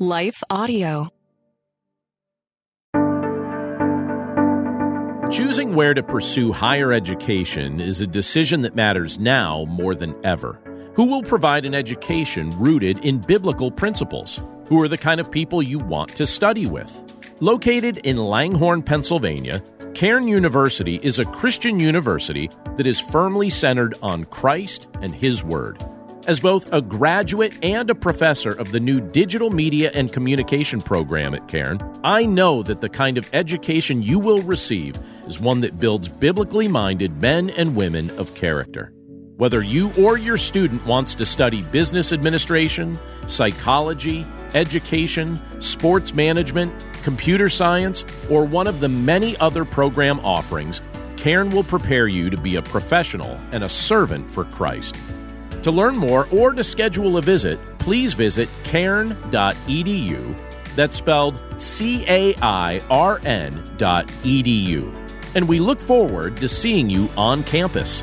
Life Audio. Choosing where to pursue higher education is a decision that matters now more than ever. Who will provide an education rooted in biblical principles? Who are the kind of people you want to study with? Located in Langhorne, Pennsylvania, Cairn University is a Christian university that is firmly centered on Christ and His Word. As both a graduate and a professor of the new Digital Media and Communication program at Cairn, I know that the kind of education you will receive is one that builds biblically minded men and women of character. Whether you or your student wants to study business administration, psychology, education, sports management, computer science, or one of the many other program offerings, Cairn will prepare you to be a professional and a servant for Christ. To learn more or to schedule a visit, please visit cairn.edu. That's spelled C A I R N dot edu. And we look forward to seeing you on campus.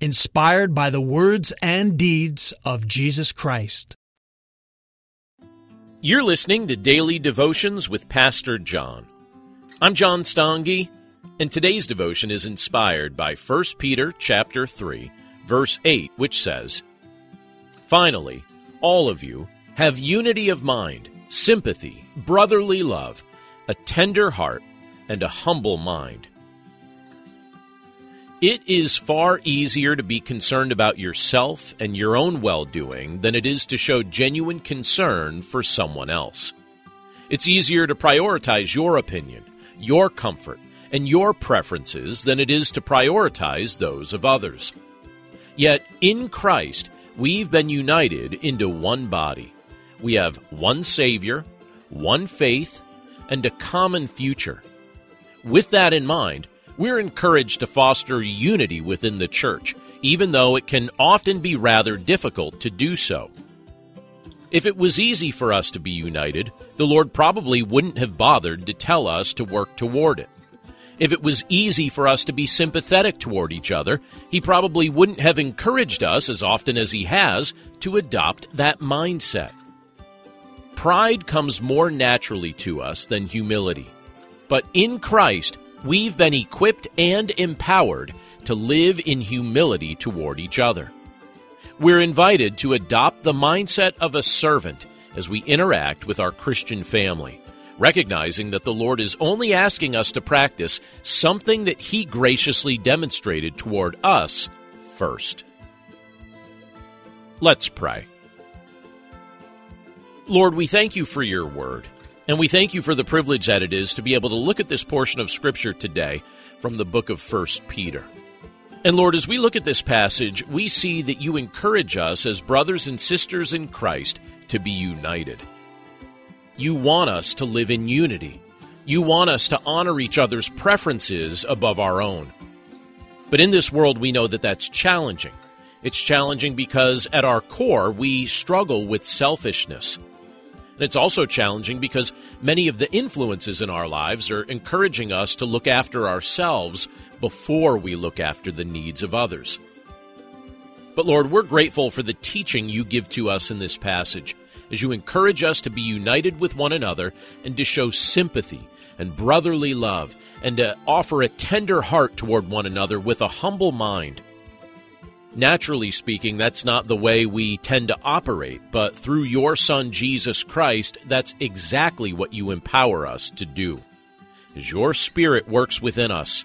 inspired by the words and deeds of Jesus Christ. You're listening to Daily Devotions with Pastor John. I'm John Stange, and today's devotion is inspired by 1 Peter chapter 3, verse 8, which says, Finally, all of you have unity of mind, sympathy, brotherly love, a tender heart, and a humble mind. It is far easier to be concerned about yourself and your own well doing than it is to show genuine concern for someone else. It's easier to prioritize your opinion, your comfort, and your preferences than it is to prioritize those of others. Yet, in Christ, we've been united into one body. We have one Savior, one faith, and a common future. With that in mind, we're encouraged to foster unity within the church, even though it can often be rather difficult to do so. If it was easy for us to be united, the Lord probably wouldn't have bothered to tell us to work toward it. If it was easy for us to be sympathetic toward each other, He probably wouldn't have encouraged us as often as He has to adopt that mindset. Pride comes more naturally to us than humility. But in Christ, we've been equipped and empowered to live in humility toward each other. We're invited to adopt the mindset of a servant as we interact with our Christian family, recognizing that the Lord is only asking us to practice something that He graciously demonstrated toward us first. Let's pray. Lord, we thank you for your word. And we thank you for the privilege that it is to be able to look at this portion of Scripture today from the book of 1 Peter. And Lord, as we look at this passage, we see that you encourage us as brothers and sisters in Christ to be united. You want us to live in unity. You want us to honor each other's preferences above our own. But in this world, we know that that's challenging. It's challenging because at our core, we struggle with selfishness. And it's also challenging because many of the influences in our lives are encouraging us to look after ourselves before we look after the needs of others. But Lord, we're grateful for the teaching you give to us in this passage as you encourage us to be united with one another and to show sympathy and brotherly love and to offer a tender heart toward one another with a humble mind. Naturally speaking, that's not the way we tend to operate, but through your Son Jesus Christ, that's exactly what you empower us to do. As your Spirit works within us,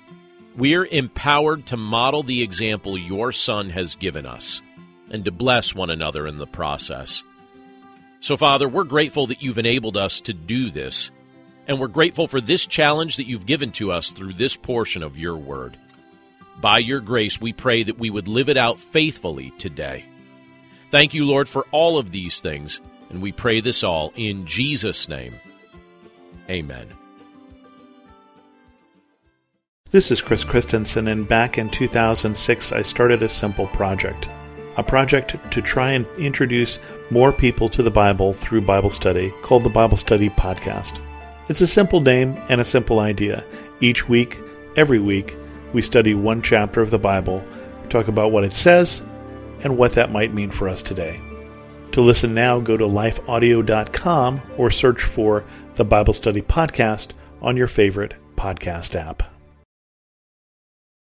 we're empowered to model the example your Son has given us and to bless one another in the process. So, Father, we're grateful that you've enabled us to do this, and we're grateful for this challenge that you've given to us through this portion of your word. By your grace, we pray that we would live it out faithfully today. Thank you, Lord, for all of these things, and we pray this all in Jesus' name. Amen. This is Chris Christensen, and back in 2006, I started a simple project. A project to try and introduce more people to the Bible through Bible study called the Bible Study Podcast. It's a simple name and a simple idea. Each week, every week, we study one chapter of the Bible, talk about what it says, and what that might mean for us today. To listen now, go to lifeaudio.com or search for the Bible Study Podcast on your favorite podcast app.